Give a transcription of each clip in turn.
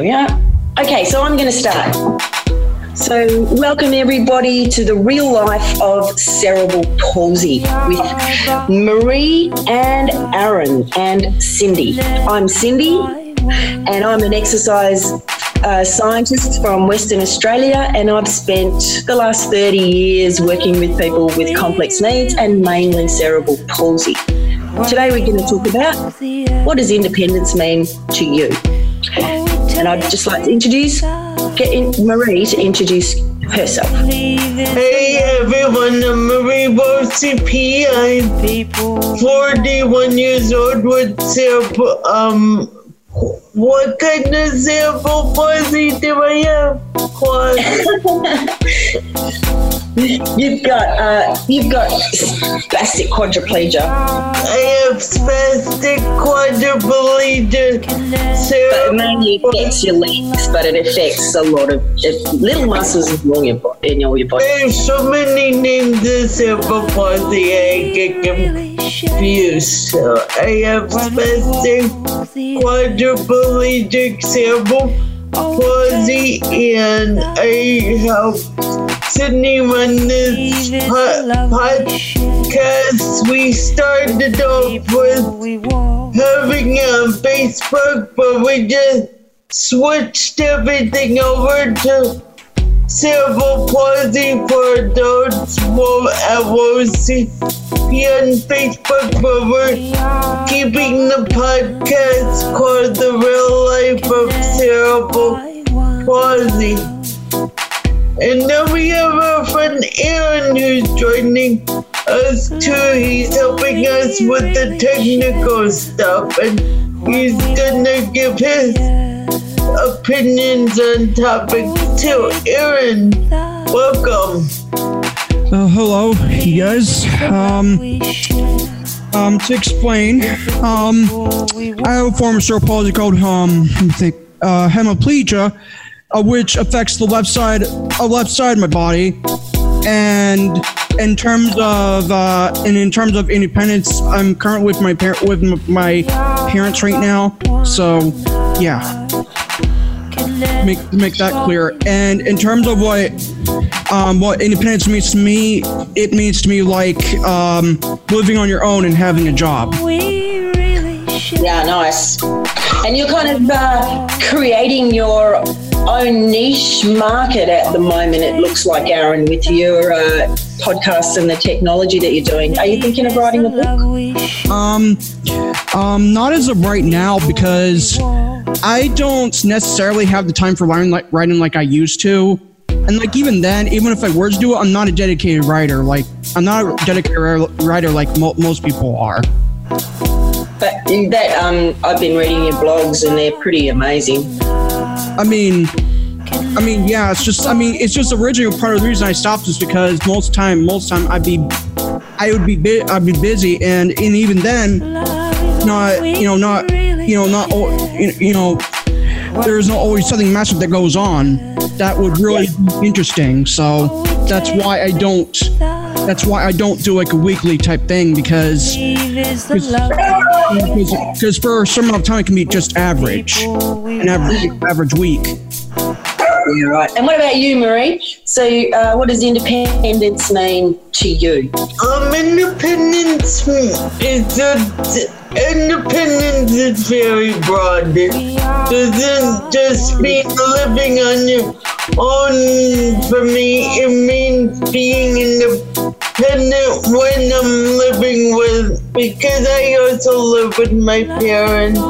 We are. Okay, so I'm going to start. So, welcome everybody to the real life of cerebral palsy with Marie and Aaron and Cindy. I'm Cindy, and I'm an exercise uh, scientist from Western Australia, and I've spent the last 30 years working with people with complex needs and mainly cerebral palsy. Today, we're going to talk about what does independence mean to you. And I'd just like to introduce, get in, Marie to introduce herself. Hey everyone, I'm Marie P. I'm 41 years old with cerebral, um, what kind of cerebral palsy do I have? you've got uh, you've got spastic quadriplegia. I have spastic quadriplegia. But it mainly affects your legs, but it affects a lot of little muscles in all your body. In all your body. There's so many names of cerebral palsy. I get confused. So I have spastic quadriplegic cerebral palsy, and I have Cindy run this podcast. We started off with having a Facebook, but we just switched everything over to cerebral palsy for adults more at WOCP on Facebook, but we're keeping the podcast called The Real Life of Cerebral Palsy. And then we have our friend Aaron who's joining us too. He's helping us with the technical stuff and he's gonna give his opinions on topics too. Aaron, welcome. Uh, hello, you guys. Um, um, to explain, um, I have a form of cerebral called um, uh, hemiplegia uh, which affects the left side, uh, left side of my body. And in terms of uh, and in terms of independence, I'm currently with my parent with my parents right now. So, yeah. Make make that clear. And in terms of what um, what independence means to me, it means to me like um, living on your own and having a job. Yeah, nice. And you're kind of uh, creating your own niche market at the moment, it looks like, Aaron, with your uh, podcast and the technology that you're doing. Are you thinking of writing a book? Um, um, not as of right now because I don't necessarily have the time for writing like, writing like I used to. And like even then, even if I were to do it, I'm not a dedicated writer. Like I'm not a dedicated writer like mo- most people are. But in that um, I've been reading your blogs and they're pretty amazing. I mean, I mean, yeah, it's just, I mean, it's just originally part of the reason I stopped is because most time, most time I'd be, I would be, bi- I'd be busy, and and even then, not, you know, not, you know, not, you know, there's not always something massive that goes on that would really be interesting. So that's why I don't that's why I don't do like a weekly type thing because because for a certain amount of time it can be just average, an average average week. Yeah, right. And what about you, Marie? So, uh, what does independence mean to you? Um, independence is a independence is very broad. It doesn't just mean living on your own. For me, it means being independent when I'm living with, because I also live with my parents.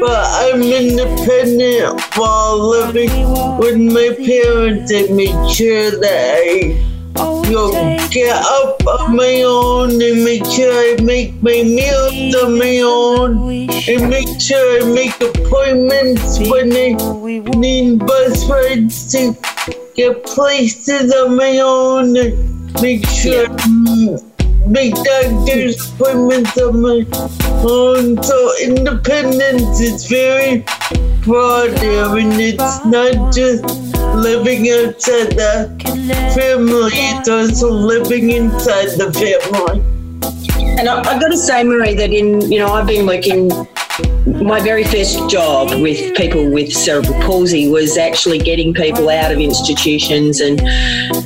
But I'm independent while living with my parents and make sure that I you know, get up on my own and make sure I make my meals on my own and make sure I make appointments when I need bus rides to get places on my own and make sure make doctor's appointments on my own. So independence is very broad there and it's not just living outside the family, it's also living inside the family. And I, have got to say, Marie, that in, you know, I've been working my very first job with people with cerebral palsy was actually getting people out of institutions and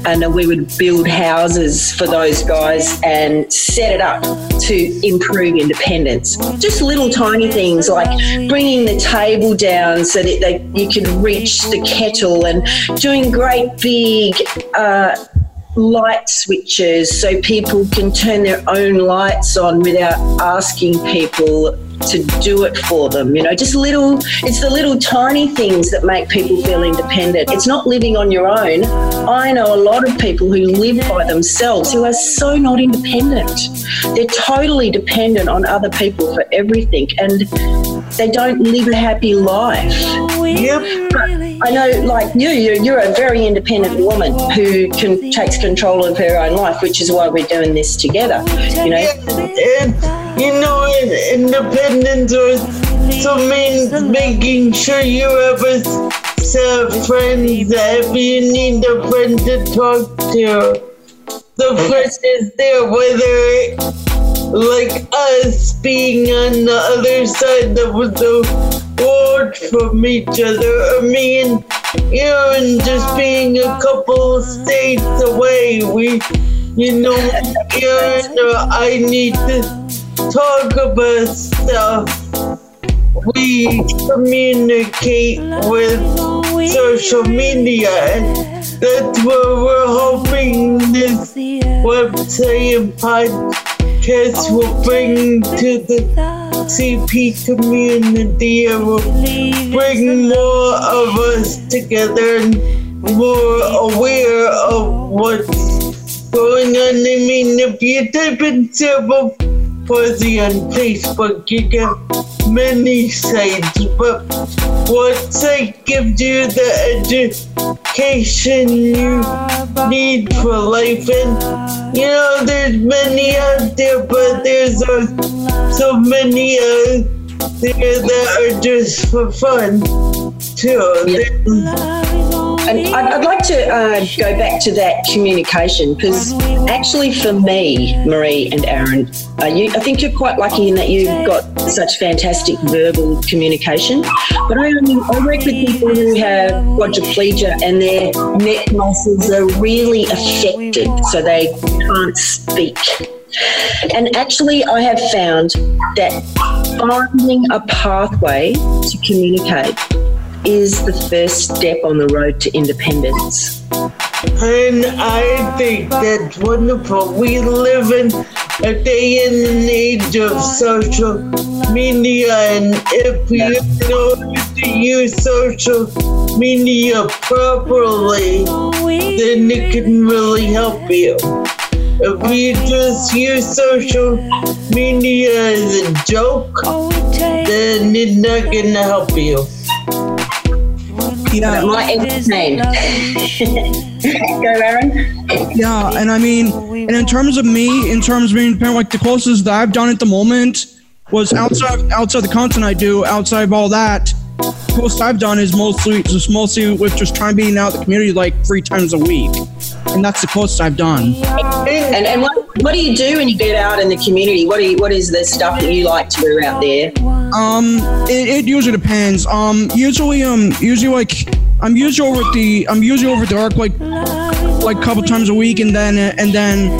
and we would build houses for those guys and set it up to improve independence. Just little tiny things like bringing the table down so that they, you could reach the kettle and doing great big uh, light switches so people can turn their own lights on without asking people to do it for them. You know, just little, it's the little tiny things that make people feel independent. It's not living on your own. I know a lot of people who live by themselves who are so not independent. They're totally dependent on other people for everything and they don't live a happy life. Yep. I know, like you, you're, you're a very independent woman who can takes control of her own life, which is why we're doing this together. You know, And, you know, in- independence also means making sure you have a set of friends that if you need a friend to talk to, the friend is there, whether like us being on the other side of the world from each other, or me and Aaron just being a couple of states away. We, you know, Aaron or I need to talk about stuff. We communicate with social media. and That's what we're hoping this website and podcast will bring to the CP community and will bring more of us together and more aware of what's going on. I mean, if you type in cerebral palsy on Facebook, you get many sites, but what site gives you the education you need for life? And you know, there's many out there, but there's uh, so many out there that are just for fun too. There's- And I'd, I'd like to uh, go back to that communication because actually, for me, Marie and Aaron, uh, you, I think you're quite lucky in that you've got such fantastic verbal communication. But I, only, I work with people who have quadriplegia and their neck muscles are really affected, so they can't speak. And actually, I have found that finding a pathway to communicate is the first step on the road to independence. And I think that's wonderful. We live in a day and an age of social media, and if we know to use social media properly, then it can really help you. If you just use social media as a joke, then it's not gonna help you. Yeah, It might entertain. Go, Aaron. yeah, and I mean, and in terms of me, in terms of being independent, like the closest that I've done at the moment was outside outside the content I do, outside of all that. The most I've done is mostly just mostly with just trying being out in the community like three times a week, and that's the closest I've done. And, and what, what do you do when you get out in the community? What do you, what is the stuff that you like to do out there? Um, it, it usually depends. Um, usually, um, usually like I'm usually over at the I'm usually over at the arc like like a couple times a week, and then and then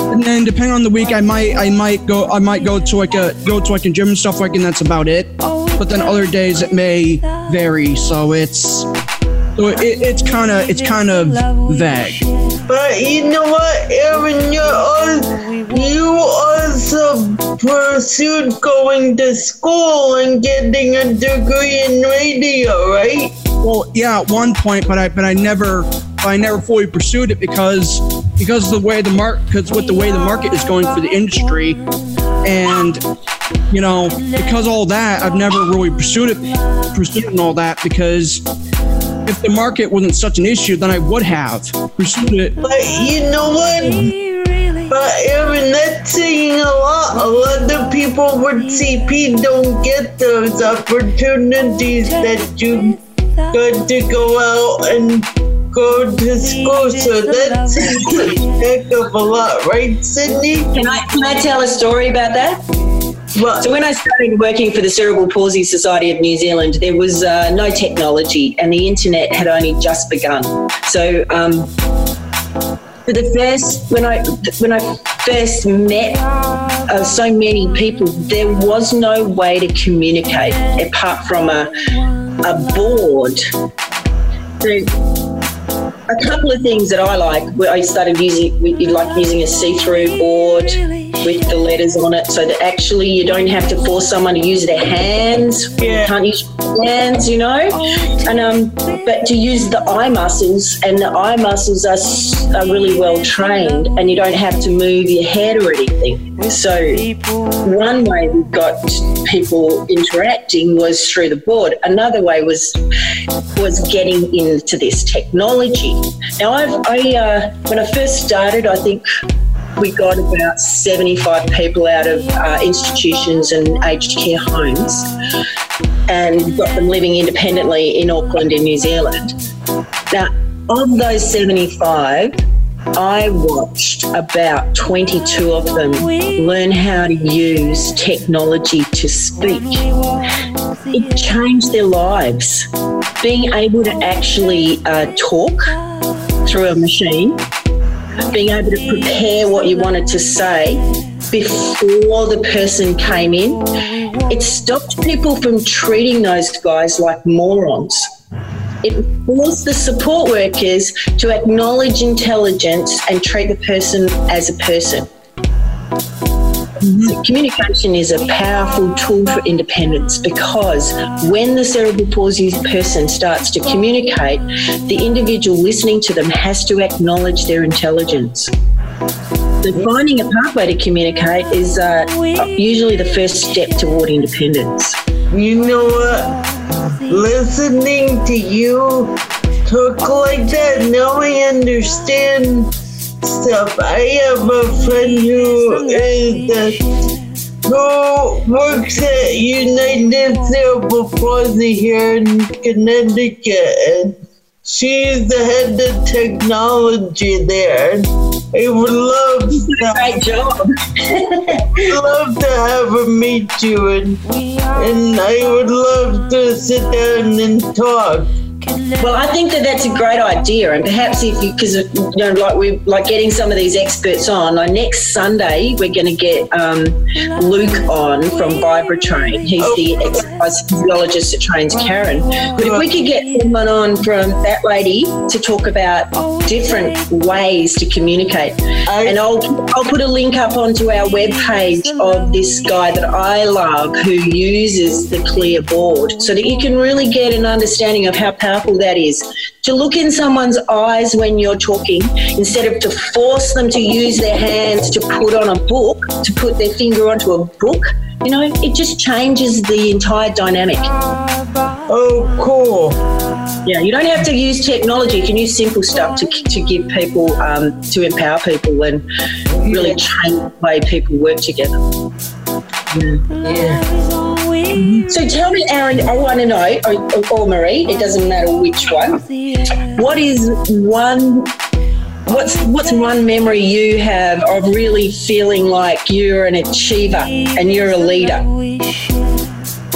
and then depending on the week, I might I might go I might go to like a go to like a gym and stuff like, and that's about it. But then other days it may vary, so it's so it, it's kind of it's kind of vague. But you know what, Aaron, you're al- you also pursued going to school and getting a degree in radio, right? Well, yeah, at one point, but I but I never I never fully pursued it because because of the way the market because with the way the market is going for the industry, and you know because all that I've never really pursued it pursued all that because if the market wasn't such an issue, then I would have pursued it. But you know what? But Aaron, that's saying a lot. A lot of people with CP don't get those opportunities that you got to go out and go to school. So that's seems a heck of a lot, right, Cindy? Can I, can I tell a story about that? Well, so when I started working for the Cerebral Palsy Society of New Zealand, there was uh, no technology, and the internet had only just begun. So. Um, for the first when I when I first met uh, so many people, there was no way to communicate apart from a a board. So a couple of things that I like. I started using like using a see-through board with the letters on it, so that actually you don't have to force someone to use their hands. Yeah. You can't use hands, you know. And um, but to use the eye muscles, and the eye muscles are, are really well trained, and you don't have to move your head or anything. So one way we got people interacting was through the board. Another way was was getting into this technology. Now, I've, I uh, when I first started, I think we got about 75 people out of uh, institutions and aged care homes and got them living independently in Auckland in New Zealand. Now, of those 75, I watched about 22 of them learn how to use technology to speak. It changed their lives. Being able to actually uh, talk through a machine, being able to prepare what you wanted to say before the person came in, it stopped people from treating those guys like morons it forced the support workers to acknowledge intelligence and treat the person as a person. Communication is a powerful tool for independence because when the cerebral palsy person starts to communicate, the individual listening to them has to acknowledge their intelligence. So finding a pathway to communicate is uh, usually the first step toward independence. You know what? listening to you talk like that, now I understand stuff. I have a friend who is uh, who works at United Cerebral Palsy here in Connecticut, and she's the head of technology there. I would love to, great job. love to have her meet you, and and I would love to sit down and talk. Well, I think that that's a great idea, and perhaps if you, because you know, like we like getting some of these experts on. Like next Sunday, we're going to get um, Luke on from Vibratrain. He's the exercise physiologist that trains Karen. But if we could get someone on from that lady to talk about different ways to communicate, and I'll I'll put a link up onto our webpage of this guy that I love who uses the clear board, so that you can really get an understanding of how powerful powerful that is. To look in someone's eyes when you're talking instead of to force them to use their hands to put on a book, to put their finger onto a book, you know, it just changes the entire dynamic. Oh, cool. Yeah, you don't have to use technology. You can use simple stuff to, to give people, um, to empower people and really change the way people work together. Yeah. yeah. So tell me, Aaron, I want to know, or, or Marie, it doesn't matter which one. What is one what's what's one memory you have of really feeling like you're an achiever and you're a leader?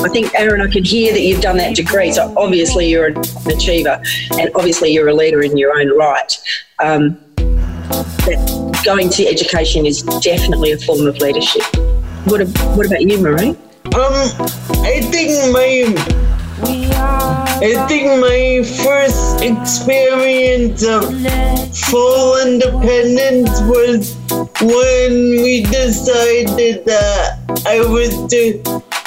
I think Aaron, I can hear that you've done that degree, so obviously you're an achiever, and obviously you're a leader in your own right. Um, going to education is definitely a form of leadership. What, what about you, Marie? Um, I think my I think my first experience of full independence was when we decided that I was to,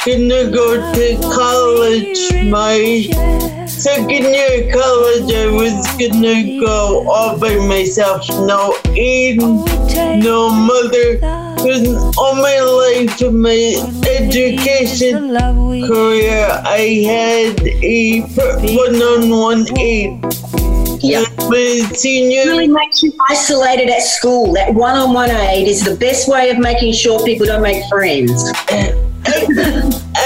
gonna go to college. My second year of college, I was gonna go all by myself, no aid, no mother because all my life in my education career, I had a one-on-one aid. Yeah. My senior. It really makes you isolated at school. That one-on-one aid is the best way of making sure people don't make friends.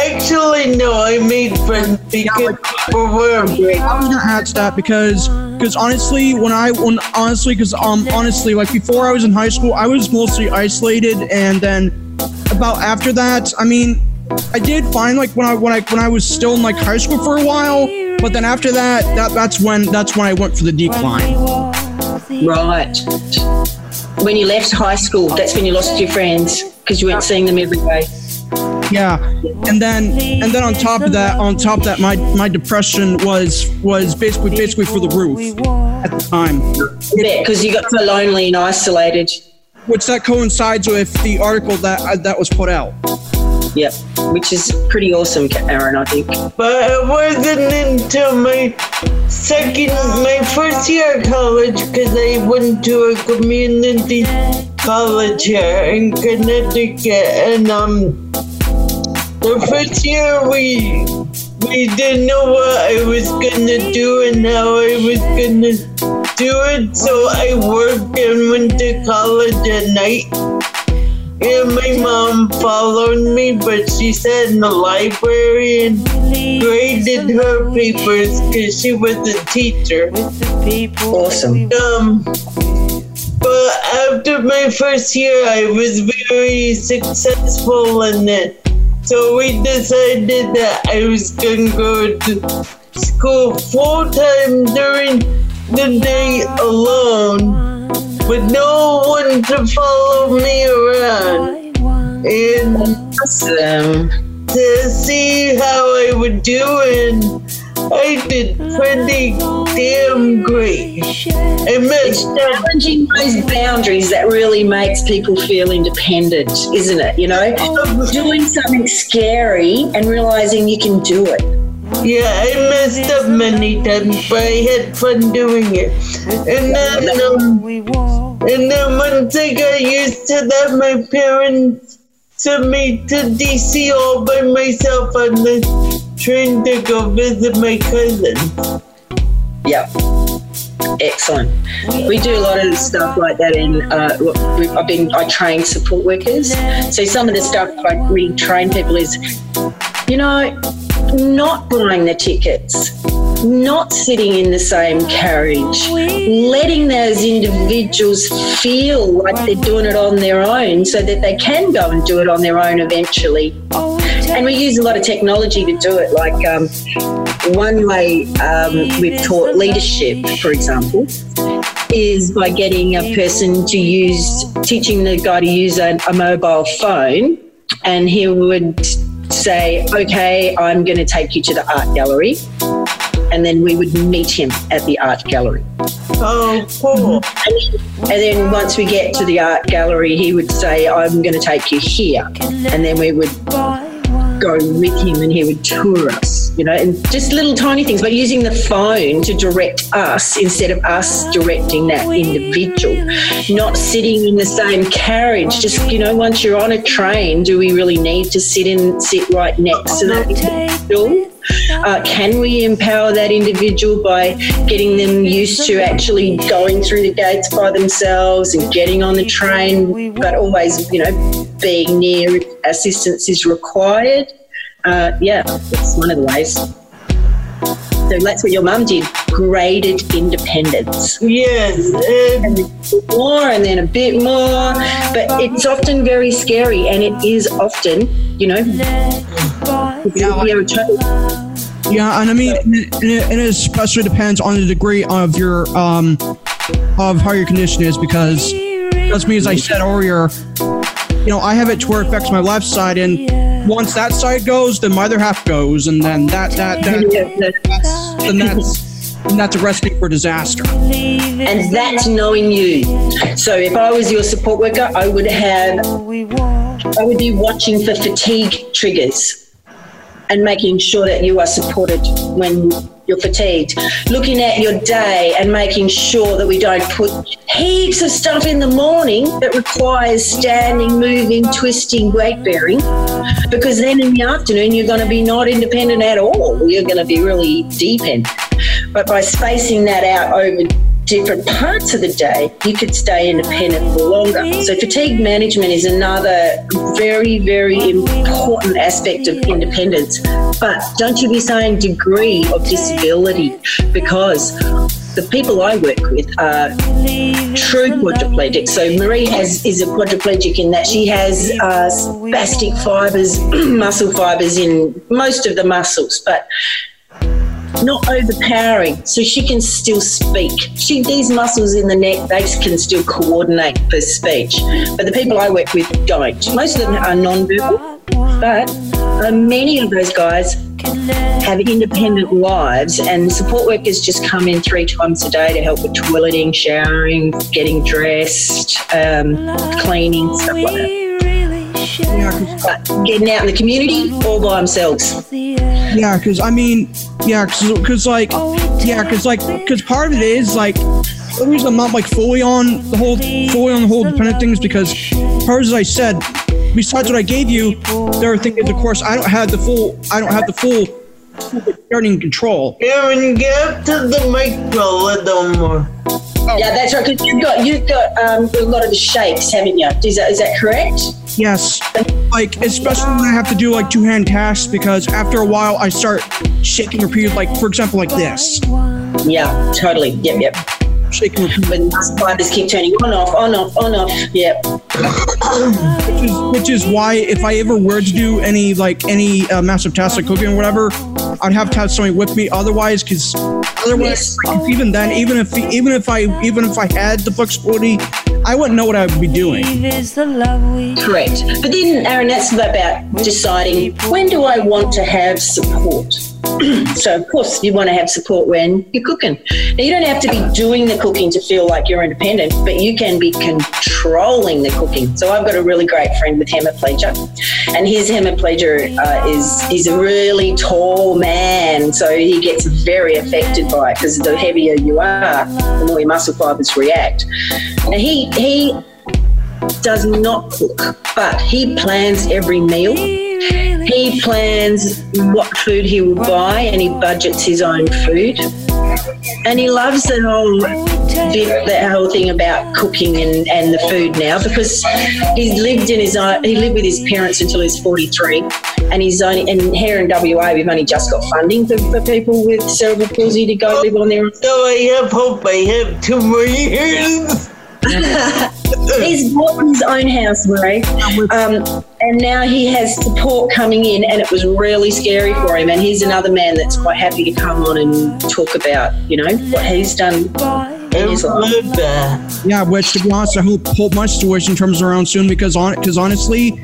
Actually, no, I made friends because people were. I'm gonna add to that because because honestly, when I when honestly, because um honestly, like before I was in high school, I was mostly isolated, and then about after that, I mean, I did find like when I when I when I was still in like high school for a while, but then after that, that that's when that's when I went for the decline. Right. When you left high school, that's when you lost your friends because you weren't seeing them every day. Yeah, and then and then on top of that, on top of that, my my depression was was basically basically for the roof at the time. Yeah, because you got so lonely and isolated. Which that coincides with the article that uh, that was put out. Yep, which is pretty awesome, Aaron. I think. But it wasn't until my second, my first year of college, because I went to a community college here in Connecticut, and um, the first year we we didn't know what I was gonna do and how I was gonna do it, so I worked and went to college at night. And my mom followed me, but she sat in the library and graded her papers because she was a teacher. Awesome. Um, but after my first year, I was very successful in it. So we decided that I was gonna go to school full time during the day alone, with no one to follow me around. And Awesome. to see how I would do, and I did pretty damn great. It's challenging those boundaries that really makes people feel independent, isn't it? You know, doing something scary and realizing you can do it. Yeah, I messed up many times, but I had fun doing it. And then, um, and then once I got used to that, my parents sent me to DC all by myself on the train to go visit my cousin. Yep. Excellent. We do a lot of stuff like that in. Uh, I've been. I train support workers. So some of the stuff I, we train people is, you know, not buying the tickets, not sitting in the same carriage, letting those individuals feel like they're doing it on their own, so that they can go and do it on their own eventually. And we use a lot of technology to do it. Like um, one way um, we've taught leadership, for example, is by getting a person to use, teaching the guy to use a, a mobile phone, and he would say, "Okay, I'm going to take you to the art gallery." And then we would meet him at the art gallery. Oh, cool. And then once we get to the art gallery, he would say, I'm going to take you here. And then we would go with him and he would tour us, you know, and just little tiny things, but using the phone to direct us instead of us directing that individual. Not sitting in the same carriage. Just, you know, once you're on a train, do we really need to sit in, sit right next to that individual? Uh, can we empower that individual by getting them used to actually going through the gates by themselves and getting on the train, but always, you know, being near if assistance is required? Uh, yeah, that's one of the ways. So that's what your mum did graded independence. Yes, and More and then a bit more, but it's often very scary and it is often, you know, you're a child. Yeah, and I mean, and it, and it- especially depends on the degree of your um of how your condition is because that's me, as I said earlier. You know, I have it to where it affects my left side, and once that side goes, then my other half goes, and then that that that that's, then that's then that's a recipe for disaster. And that's knowing you. So if I was your support worker, I would have, I would be watching for fatigue triggers and making sure that you are supported when you're fatigued. Looking at your day and making sure that we don't put heaps of stuff in the morning that requires standing, moving, twisting, weight bearing, because then in the afternoon you're going to be not independent at all. You're going to be really dependent. But by spacing that out over different parts of the day, you could stay independent for longer. So, fatigue management is another very, very important aspect of independence. But don't you be saying degree of disability because the people I work with are true quadriplegic. So Marie has is a quadriplegic in that she has uh, spastic fibers, muscle fibers in most of the muscles, but not overpowering, so she can still speak. She these muscles in the neck they can still coordinate for speech, but the people I work with don't. Most of them are non-verbal, but uh, many of those guys have independent lives, and support workers just come in three times a day to help with toileting, showering, getting dressed, um, cleaning, stuff like that. But getting out in the community all by themselves. Yeah, because I mean, yeah, because like, yeah, because like, because part of it is like the reason I'm not like fully on the whole, fully on the whole dependent things because part as I said, besides what I gave you, there are things. Of course, I don't have the full. I don't have the full parenting control. Aaron, get up to the mic a little more. Yeah, that's right. Because you've got you've got um, a lot of the shakes, haven't you? Is that is that correct? Yes. Like especially when I have to do like two hand tasks because after a while I start shaking repeatedly. Like for example, like this. Yeah, totally. Yep, yep. Shaking repeatedly. When the keep turning on, off, on, off, on, off. Yep. which is which is why if I ever were to do any like any uh, massive tasks like cooking or whatever, I'd have to have somebody with me. Otherwise, because otherwise, if even then, even if even if I even if I had the flexibility, I wouldn't know what I would be doing. Correct. But then, Aaron, that's about deciding when do I want to have support. so, of course, you want to have support when you're cooking. Now, you don't have to be doing the cooking to feel like you're independent, but you can be controlling the cooking. So, I've got a really great friend with hemiplegia, and his hemiplegia uh, is he's a really tall man, so he gets very affected because the heavier you are, the more your muscle fibers react. Now, he he does not cook, but he plans every meal. He plans what food he will buy and he budgets his own food. And he loves the whole bit, that whole thing about cooking and, and the food now because he's lived in his he lived with his parents until he was 43 and he's only and here in WA we've only just got funding for, for people with cerebral palsy to go live on their own. So I have hope I have two more years. He's bought his own house, Ray, um, and now he has support coming in, and it was really scary for him. And he's another man that's quite happy to come on and talk about, you know, what he's done. Yeah, which to be honest, I hope hope my situation turns around soon because on because honestly,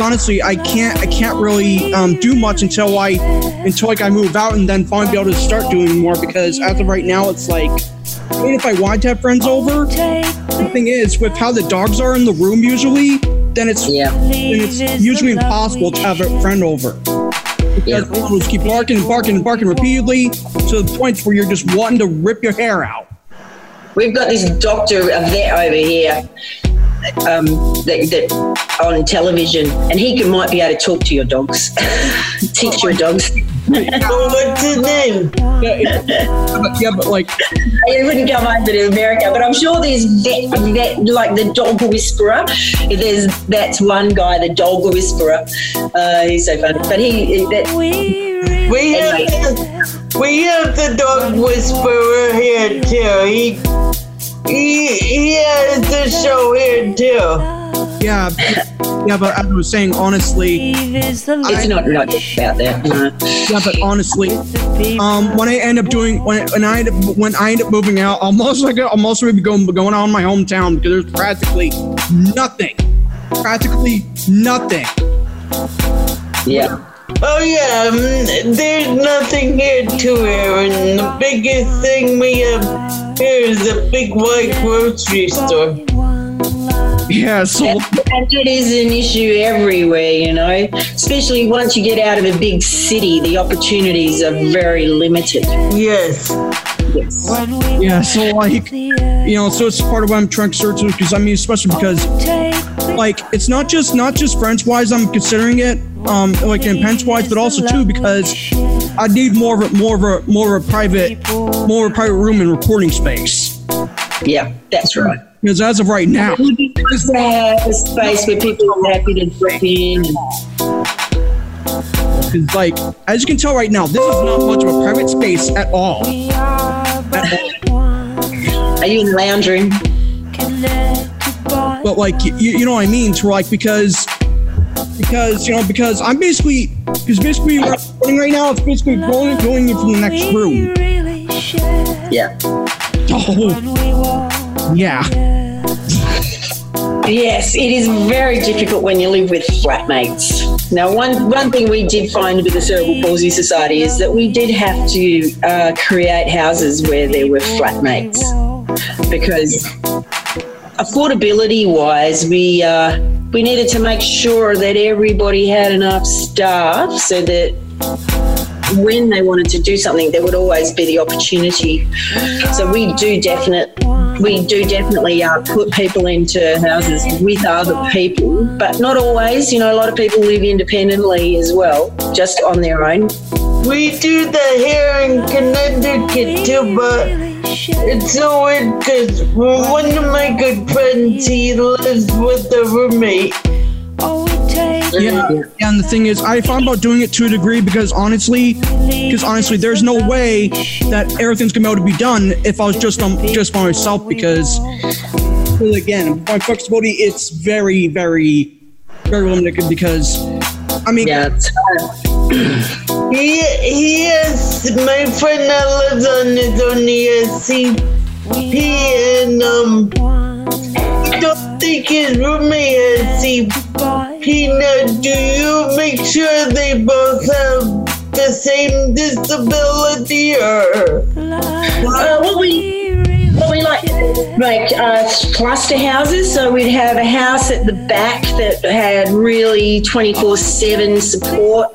honestly, I can't I can't really um, do much until I until like I move out and then finally be able to start doing more because as of right now, it's like even if I want to have friends over, the thing is with how the dogs are in the room usually, then it's Yeah. then it's usually impossible to have a friend over. Because Yeah. just keep barking and barking and barking repeatedly to the point where you're just wanting to rip your hair out. We've got this doctor, a vet over here, um, that, that on television, and he can, might be able to talk to your dogs, teach your dogs. So what's his name? Yeah, but, yeah, but like He wouldn't come over to America, but I'm sure there's vet, vet like the dog whisperer. There's that's one guy, the dog whisperer. Uh, he's so funny, but he that, We have the, we have the dog whisperer here too. He he he has the show here too. yeah, yeah, but as I was saying, honestly, it's not not just about that. Yeah, but honestly, um, when I end up doing when when I end up when I end up moving out, I'm also like I'm also gonna be going going in my hometown because there's practically nothing, practically nothing. Yeah. Oh yeah, mm, there's nothing here too, Aaron. The biggest thing we have here is a big white grocery store. Yeah, so And it is an issue everywhere, you know, especially once you get out of a big city, the opportunities are very limited. Yes. Yes. yeah, so like you know, so it's part of why I'm trying to search because I mean, especially because like it's not just not just French wise I'm considering it, um, like in Pence wise, but also too because I need more of a more of a more of a private more of a private room and recording space. Yeah, that's right. Because as of right now, It would be nice to have a space where people are happy to drop in. because like as you can tell right now, this is not much of a private space at all. At all. Are you in the lounge room? but like you, you know what I mean. To like because because you know because I'm basically because basically what I'm doing right now it's basically going going into the next room. Yeah. Oh yeah. Yes, it is very difficult when you live with flatmates. Now, one, one thing we did find with the Cerebral Palsy Society is that we did have to uh, create houses where there were flatmates because affordability wise, we, uh, we needed to make sure that everybody had enough staff so that when they wanted to do something, there would always be the opportunity. So we do definite, we do definitely uh, put people into houses with other people, but not always. You know, a lot of people live independently as well, just on their own. We do that here in Connecticut too, but it's so weird because one of my good friends, he lives with a roommate. Yeah, yeah, and the thing is, I thought about doing it to a degree because honestly, because honestly, there's no way that everything's gonna be able to be done if I was just on just by myself. Because, again, my flexibility it's very, very, very limited. Because, I mean, Yeah. He, is my friend that lives on his own, he CP and, um, I don't think his roommate has CP. Do you make sure they both have the same disability or? Uh, what we what we like like uh, cluster houses. So we'd have a house at the back that had really twenty four seven support.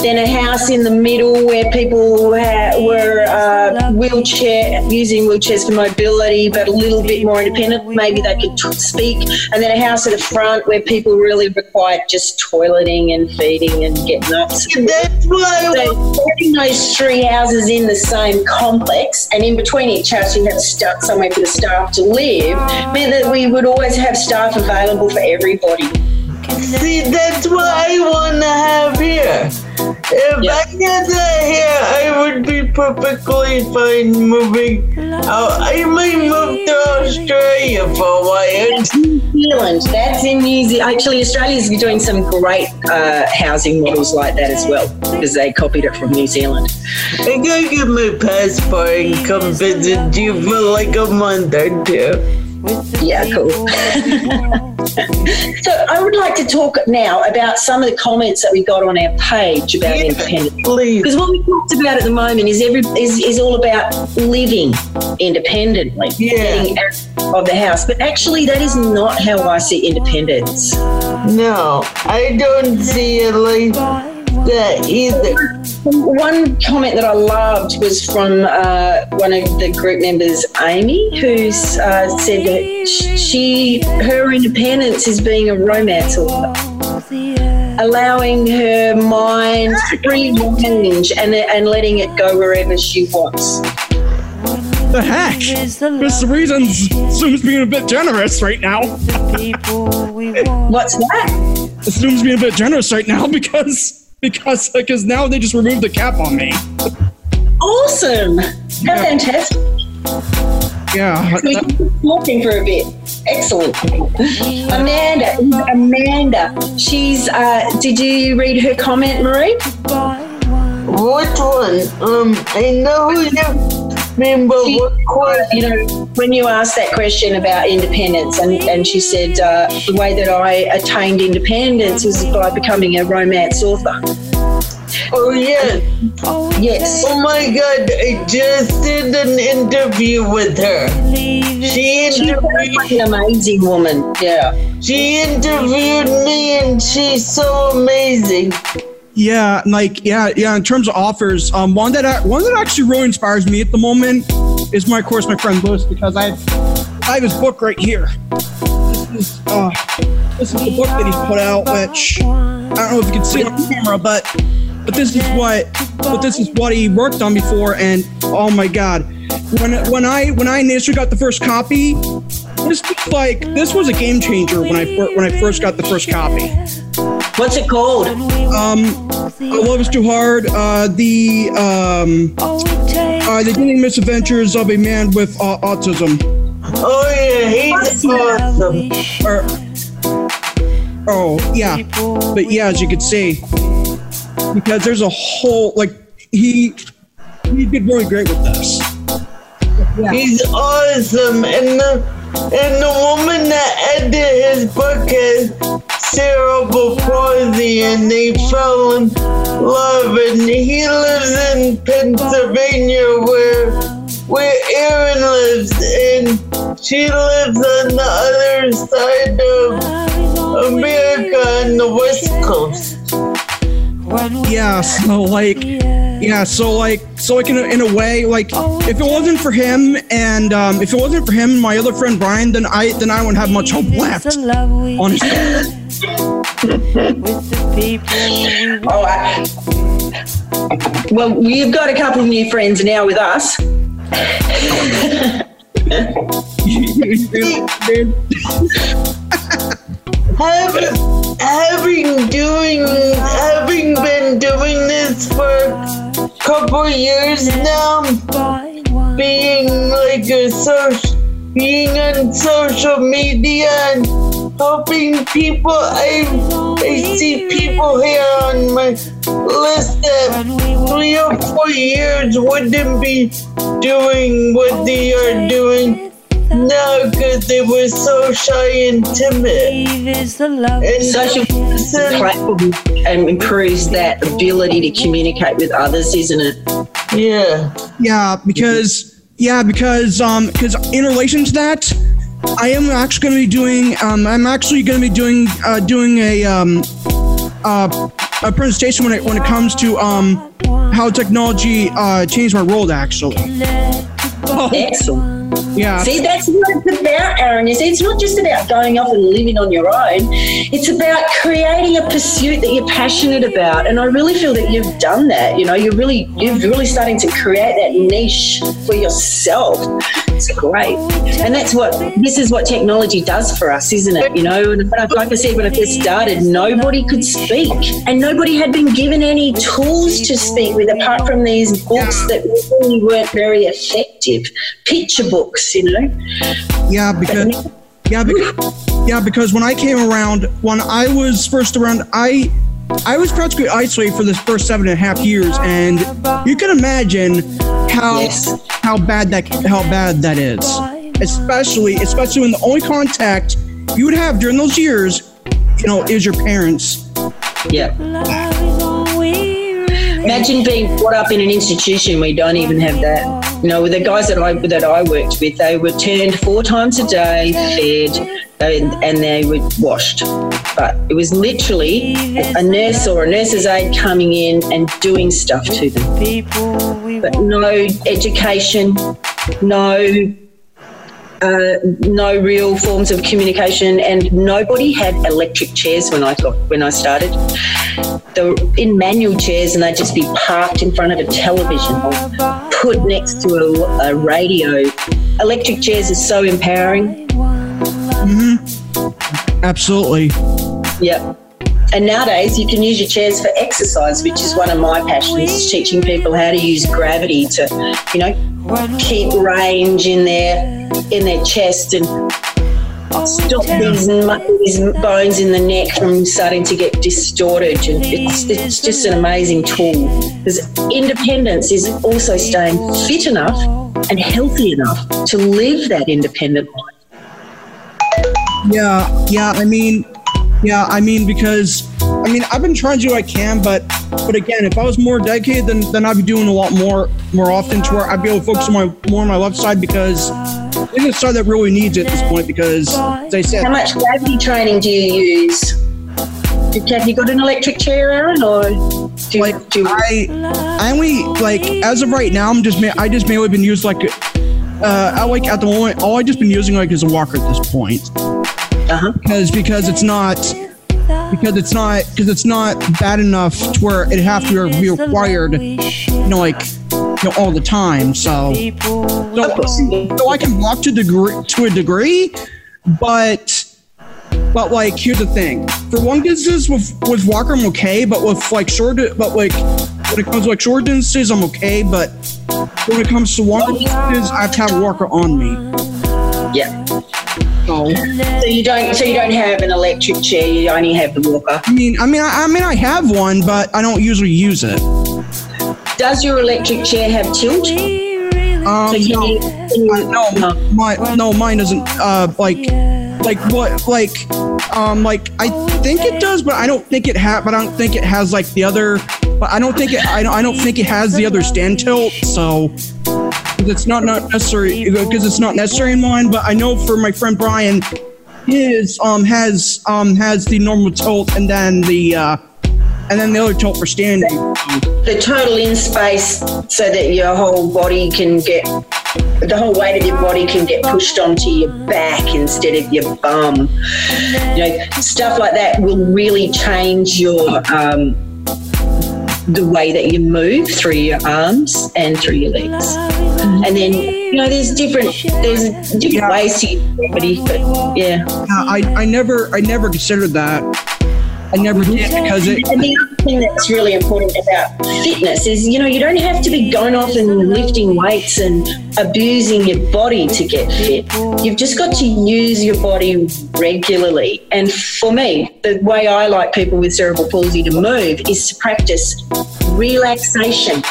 Then a house in the middle where people ha- were uh, wheelchair using wheelchairs for mobility, but a little bit more independent. Maybe they could t- speak. And then a house at the front where people really required just toileting and feeding and getting up. So That's why so putting those three houses in the same complex and in between each house you had start somewhere for the staff to live meant that we would always have staff available for everybody. See, that's what I want to have here. If Yeah. I get that here, I would be perfectly fine moving out. I might move to Australia for a while. New Zealand, that's in New Zealand. Actually, Australia's doing some great uh, housing models like that as well because they copied it from New Zealand. I gotta get my passport and come visit you for like a month or two. Yeah, cool. so I would like to talk now about some of the comments that we got on our page about independence. Please. Because what we talked about at the moment is every is, is all about living independently, Yeah. getting out of the house. But actually, that is not how I see independence. No, I don't see it like that either. One comment that I loved was from uh, one of the group members, Amy, who uh, said that she her independence is being a romance author. allowing her mind free range and, and letting it go wherever she wants. the heck? Mr. Reasons assumes being a bit generous right now. What's that? Assumes being a bit generous right now because because because now they just removed the cap on me. Awesome! How fantastic! Yeah. We that- can keep talking for a bit. Excellent. Amanda, Amanda, she's. Uh, did you read her comment, Marie? Which one? Um, I know who you She- what you know, when you asked that question about independence, and, and she said uh, the way that I attained independence was by becoming a romance author. Oh, yeah. Yes. Oh my god, I just did an interview with her. She She's interviewed, an amazing woman. Yeah. she interviewed me and she's so amazing. Yeah, like yeah, yeah. In terms of offers, um, one that I, one that actually really inspires me at the moment is my course my friend Lewis because I have, I have his book right here. This is uh, this is the book that he's put out, which I don't know if you can see it on camera, but but this is what but this is what he worked on before, and oh my god, when when I when I initially got the first copy, this was like this was a game changer when I when I first got the first copy. What's it called? Um, Love is Too Hard. Uh, the um, uh, the daily misadventures of a man with uh, autism. Oh yeah, he's awesome. Or, oh yeah, but yeah, as you could see, because there's a whole like he he did really great with this. He's awesome, and the and the woman that edited his book has cerebral palsy, and they fell in love. And he lives in Pennsylvania, where where Aaron lives, and she lives on the other side of America on the West Coast. Yeah, so like, yeah, so like, so like in a, in a way, like if it wasn't for him and um, if it wasn't for him, and my other friend Brian, then I then I wouldn't have much hope left. Honestly, Oh, I, well, we've got a couple of new friends now with us. Having, having doing having been doing this for a couple years now, being like a social, being on social media and helping people. I I see people here on my list that three or four years wouldn't be doing what they are doing now because they were so shy and timid. And Social platform um, improves that ability to communicate with others, isn't it? yeah. yeah, because yeah, because um, because in relation to that, I am actually going to be doing um, I'm actually going to be doing uh, doing a um, uh, a presentation when it when it comes to um how technology uh changed my world actually. Oh. Excellent. Yeah. See, that's what it's about, Aaron. You see, it's not just about going off and living on your own. It's about creating a pursuit that you're passionate about. And I really feel that you've done that. You know, you're really, you're really starting to create that niche for yourself. It's great. And that's what this is what technology does for us, isn't it? You know, like I said when I first started, nobody could speak, and nobody had been given any tools to speak with apart from these books that really weren't very effective. Picture books, you know. Yeah, because yeah, because yeah, because when I came around, when I was first around, I I was practically isolated for this first seven and a half years, and you can imagine how Yes. how bad that how bad that is. Especially especially when the only contact you would have during those years, you know, is your parents. Yeah. Imagine being brought up in an institution where you don't even have that. You know, with the guys that I that I worked with, they were turned four times a day, fed, and, and they were washed. But it was literally a nurse or a nurse's aide coming in and doing stuff to them. But no education, no uh, no real forms of communication, and nobody had electric chairs when I got when I started. They were in manual chairs, and they'd just be parked in front of a television or put next to a, a radio. Electric chairs are so empowering. Absolutely. Yep. And nowadays, you can use your chairs for exercise, which is one of my passions, is teaching people how to use gravity to, you know, keep range in their in their chest and stop these, these bones in the neck from starting to get distorted. And it's, it's just an amazing tool because independence is also staying fit enough and healthy enough to live that independent life. Yeah, yeah. I mean, yeah. I mean, because I mean, I've been trying to do what I can, but but again, if I was more dedicated, then then I'd be doing a lot more more often to where I'd be able to focus on my more on my left side because it's the side that really needs it at this point. Because as I said, How much gravity training do you use? Have you got an electric chair, Aaron, or do, you- like do I I only like as of right now, I'm just I just mainly been used like uh I like at the moment all I just been using like is a walker at this point uh-huh. because because it's not because it's not because it's not bad enough to where it have to be required you know like you know all the time so. So, so I can walk to degree to a degree but but like here's the thing. For long distances with with walker I'm okay but with like short but like when it comes to like short distances I'm okay but when it comes to long distances I have to have walker on me. Yeah. So So you don't. So you don't have an electric chair. You only have the walker. I mean, I mean, I, I mean, I have one, but I don't usually use it. Does your electric chair have tilt? Um, So you no, need- uh, no, my, no, mine doesn't. Uh, like, like what? Like, um, like I think it does, but I don't think it ha- But I don't think it has like the other. But I don't think it. I don't. I don't think it has the other stand tilt. So. It's not not necessary because it's not necessary in mine, but I know for my friend Brian, his um has um has the normal tilt and then the uh and then the other tilt for standing. the tilt in space so that your whole body can get the whole weight of your body can get pushed onto your back instead of your bum. You know, stuff like that will really change your um, the way that you move through your arms and through your legs. And then you know, there's different there's different Yeah. ways to body, but yeah. I I never I never considered that. I never did because it And the other thing that's really important about fitness is, you know, you don't have to be going off and lifting weights and abusing your body to get fit. You've just got to use your body regularly. And for me, the way I like people with cerebral palsy to move is to practice relaxation.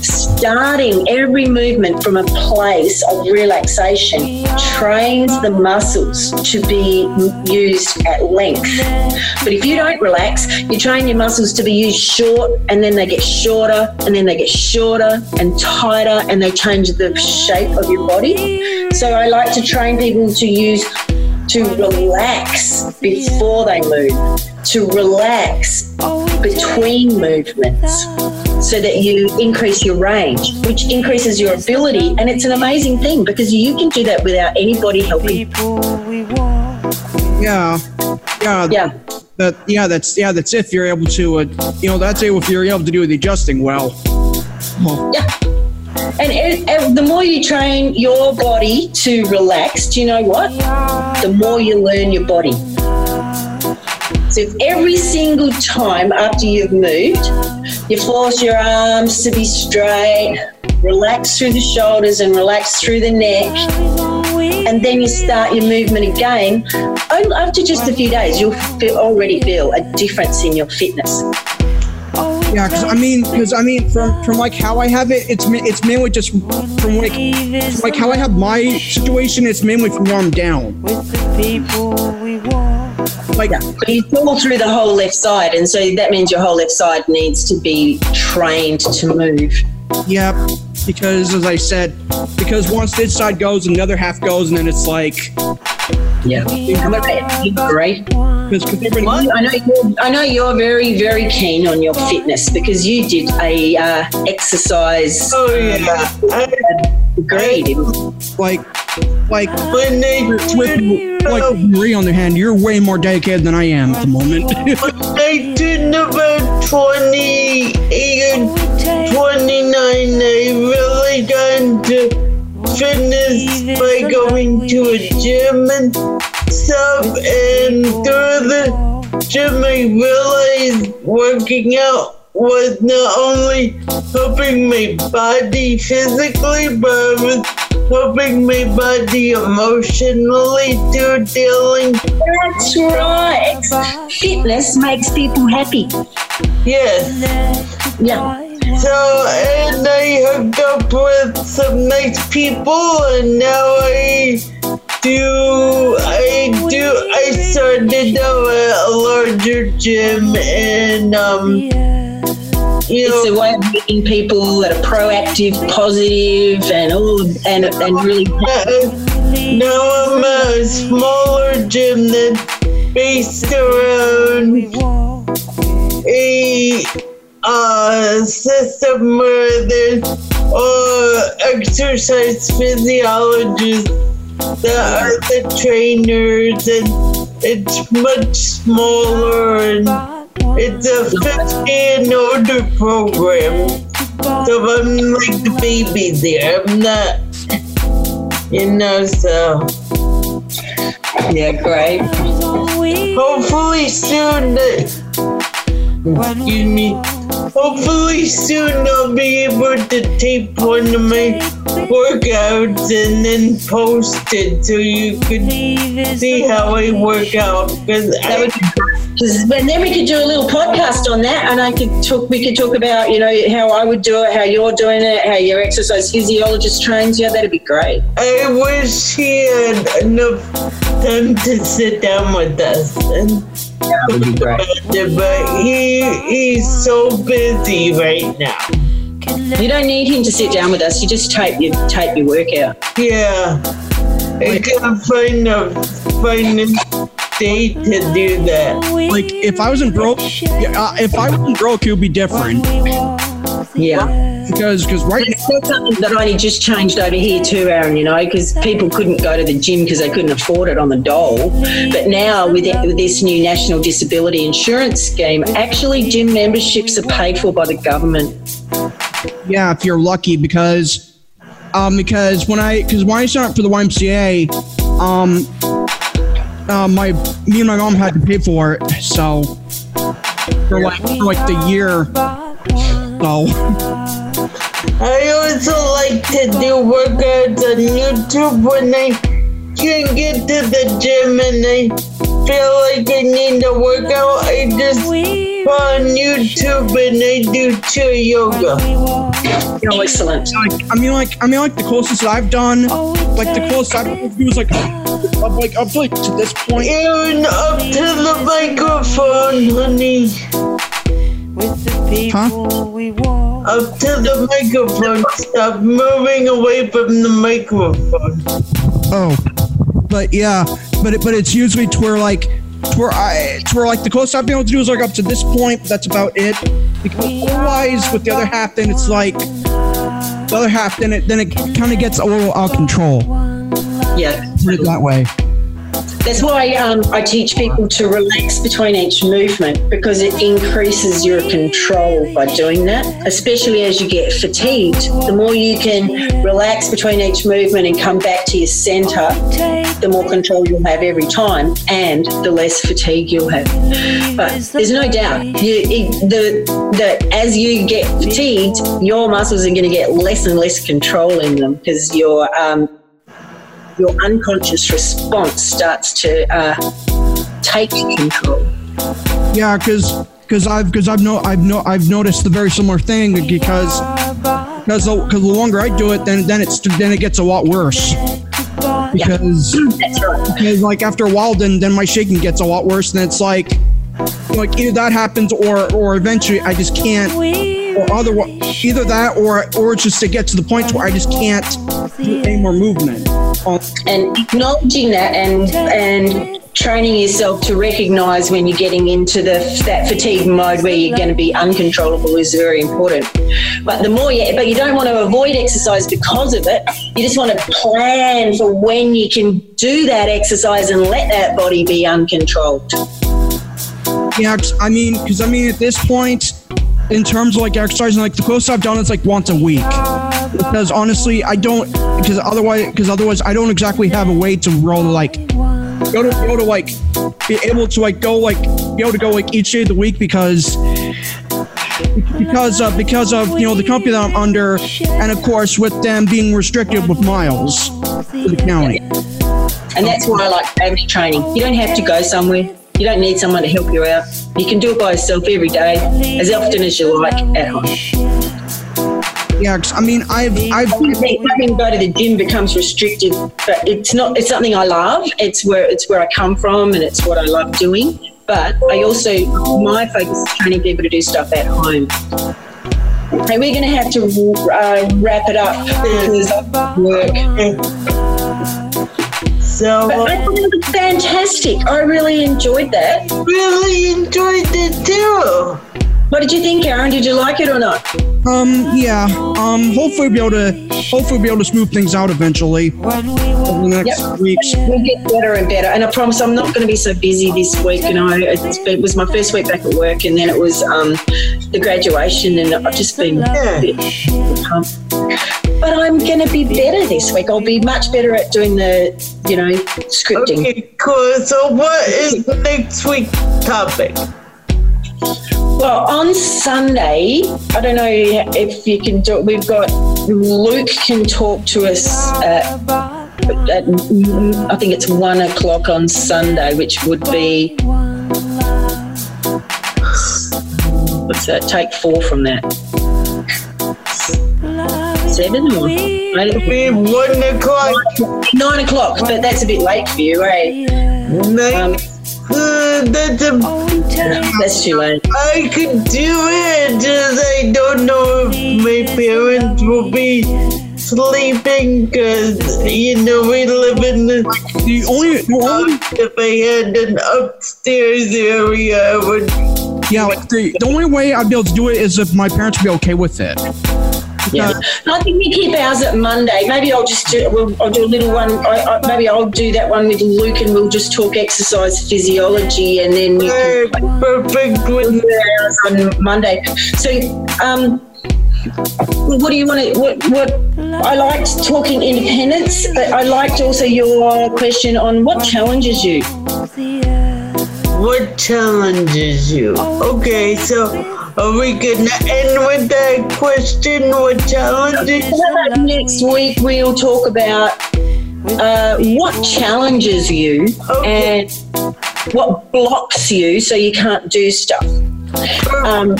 Starting every movement from a place of relaxation trains the muscles to be used at length. But if you don't relax, you train your muscles to be used short and then they get shorter and then they get shorter and tighter and they change the shape of your body. So I like to train people to use to relax before they move, to relax between movements so that you increase your range, which increases your ability. And it's an amazing thing because you can do that without anybody helping. yeah yeah Yeah. that yeah that's yeah that's if you're able to uh, you know that's if you're able to do the adjusting well. Yeah. And, and, and the more you train your body to relax, do you know what? The more you learn your body. So every single time after you've moved, you force your arms to be straight, relax through the shoulders and relax through the neck, and then you start your movement again, oh, after just a few days, you'll feel, already feel a difference in your fitness. Yeah, because I mean, because I mean, from from like how I have it, it's it's mainly just from like from, like how I have my situation. It's mainly from where I'm down. Like But you fall through the whole left side, and so that means your whole left side needs to be trained to move. Yep. Because as I said, because once this side goes and the other half goes, and then it's like, Yeah. Great. because I know you're, I know you're very very keen on your fitness because you did a uh, exercise Oh yeah. I, degree. didn't like, like when they with like Marie on the hand, you're way more dedicated than I am at the moment. I did about 28 29, I really got into fitness by going to a gym and stuff. And through the gym, I realized working out was not only helping my body physically, but it was helping my body emotionally through dealing. That's right. Fitness makes people happy. Yes. Yeah. So, and I hooked up with some nice people, and now I do, I do, I started out at a larger gym, and, um, you It's know, a way of meeting people that are proactive, positive, and all, and and really. now I'm a smaller gym that's based around a uh, system where there's uh, exercise physiologists that are the trainers, and it's much smaller and it's a 50 and older program. So I'm like the baby there. I'm not, you know, so Yeah, great. hopefully soon. that- Excuse me. Hopefully soon I'll be able to tape one of my workouts and then post it so you can see how I work out. Because That would be because and then we could do a little podcast on that, and I could talk. We could talk about you know how I would do it, how you're doing it, how your exercise physiologist trains you. That'd be great. I wish he had enough time to sit down with us and be great. but he he's so busy right now. You don't need him to sit down with us. You just tape your tape your workout. Yeah, I gotta find a find a to do that. Like if I wasn't broke, yeah, uh, if I wasn't broke, it would be different. Yeah. Because because right It's still something that only just changed over here too, Aaron. You know, because people couldn't go to the gym because they couldn't afford it on the dole. But now with, it- with this new national disability insurance scheme, actually gym memberships are paid for by the government. yeah, if you're lucky, because um because when I because when I signed up for the YMCA, um uh, my me and my mom had to pay for it, so for like for like the year. So I also like to do workouts on YouTube I can't get to the gym and I feel like I need to work out. I just go on YouTube and I do chair yoga. Oh, excellent. like I mean like I mean like the closest that I've done, like the closest I've done was like up like up to like to this point. Aaron, up to the microphone, honey. With the people huh? We walk. Up to the microphone. Stop moving away from the microphone. Oh, but yeah, but it, but it's usually to where like to where I to where like the closest I've been able to do is like up to this point. That's about it. Because otherwise, with the other half, then it's like the other half. Then it then it kind of gets a little out of control. Yeah. Put it that way. That's why um, I teach people to relax between each movement because it increases your control by doing that, especially as you get fatigued. The more you can relax between each movement and come back to your center, the more control you'll have every time and the less fatigue you'll have. But there's no doubt, you, it, the, the, as you get fatigued, your muscles are going to get less and less control in them because your um, your unconscious response starts to uh, take control. Yeah, because because I've because I've no I've no I've noticed the very similar thing because because the, 'cause the longer I do it, then then it's then it gets a lot worse because. Right. because like after a while then then my shaking gets a lot worse and it's like like either that happens or or eventually i just can't or otherwise either that or or just to get to the point where i just can't do any more movement And acknowledging that and and training yourself to recognize when you're getting into the that fatigue mode where you're going to be uncontrollable is very important. But the more you, but you don't want to avoid exercise because of it. You just want to plan for when you can do that exercise and let that body be uncontrolled. Yeah, i mean because i mean at this point in terms of like exercising like the closest i've done is like once a week because honestly i don't because otherwise because otherwise i don't exactly have a way to roll like go to go to like be able to like go like be able to go like each day of the week because because of because of you know the company that I'm under and of course with them being restricted with miles to the county. And that's why I like family training. You don't have to go somewhere. You don't need someone to help you out. You can do it by yourself every day, as often as you like at home. Yeah, 'cause, I mean I've I've Having to go to the gym becomes restrictive, but it's not. It's something I love. It's where it's where I come from, and it's what I love doing. But I also my focus is training people to do stuff at home. Hey, we're going to have to uh, wrap it up because of work. So But I I thought it was fantastic. I really enjoyed that. really enjoyed it too. What did you think, Aaron? Did you like it or not? um yeah um hopefully we'll be able to hopefully be able to smooth things out eventually over the next Yep. weeks. We'll get better and better. And I promise I'm not going to be so busy this week. You know, it's been, it was my first week back at work, and then it was um, the graduation, and I've just been a bit pumped. But I'm going to be better this week. I'll be much better at doing the, you know, scripting. Okay, cool. So what is next week's topic? Well, on Sunday, I don't know if you can do it. We've got Luke can talk to us at, at I think it's one o'clock on Sunday, which would be what's that? Take four from that. Seven or eight? One o'clock. nine o'clock, but that's a bit late for you, eh? Nine. Um, Uh, that's a. that's too. I could do it, just I don't know if my parents will be sleeping because, you know, we live in the. The only, the only If I had an upstairs area, I would. yeah, like the, the only way I'd be able to do it is if my parents would be okay with it. Yeah, I think we keep ours at Monday. Maybe I'll just do. We'll, I'll do a little one. I, I, maybe I'll do that one with Luke, and we'll just talk exercise physiology, and then Uh, can perfect with do ours on Monday. So, um, what do you want to? What? What? I liked talking independence, but I liked also your question on what challenges you. what challenges you. Okay, so are we gonna end with that question? What challenges? Next week we'll talk about uh, what challenges you and what blocks you so you can't do stuff. Um,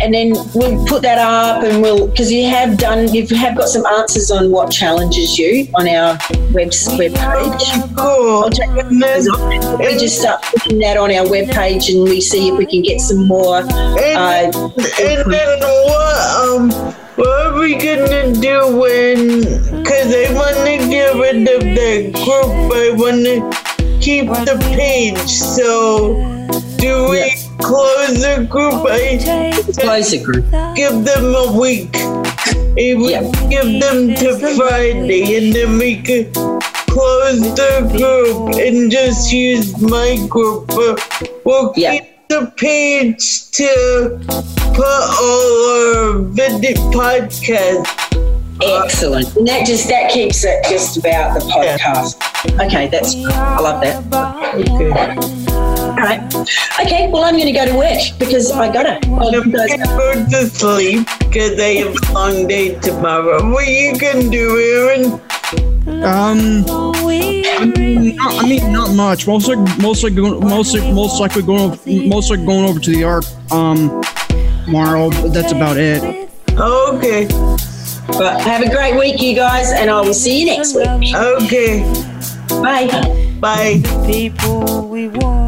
and then we'll put that up and we'll because you have done you have got some answers on what challenges you on our web web page. Cool. I'll take And then, We just start putting that on our web page and we see if we can get some more. and, Uh, and then what? Um, what are we gonna do when? Cause I wanna get rid of that group. I wanna keep the page. So, do we close the group? I close the group. give them a week. If we give them to Friday, and then we could close the group and just use my group. But we'll Yeah. keep the page to put all our video podcasts. Excellent. And that just that keeps it just about the podcast. Okay, that's I love that. Okay. All right. Okay, well I'm gonna go to work because I gotta. I'm gonna go to sleep because I have a long day tomorrow. What you can do, Aaron? Um, I mean, not, I mean, not much. Mostly, mostly, going, mostly, most likely going, over, mostly going over to the arc. Um, tomorrow. But that's about it. Okay. But have a great week, you guys, and I will see you next week. Okay. Bye. Bye. people we want.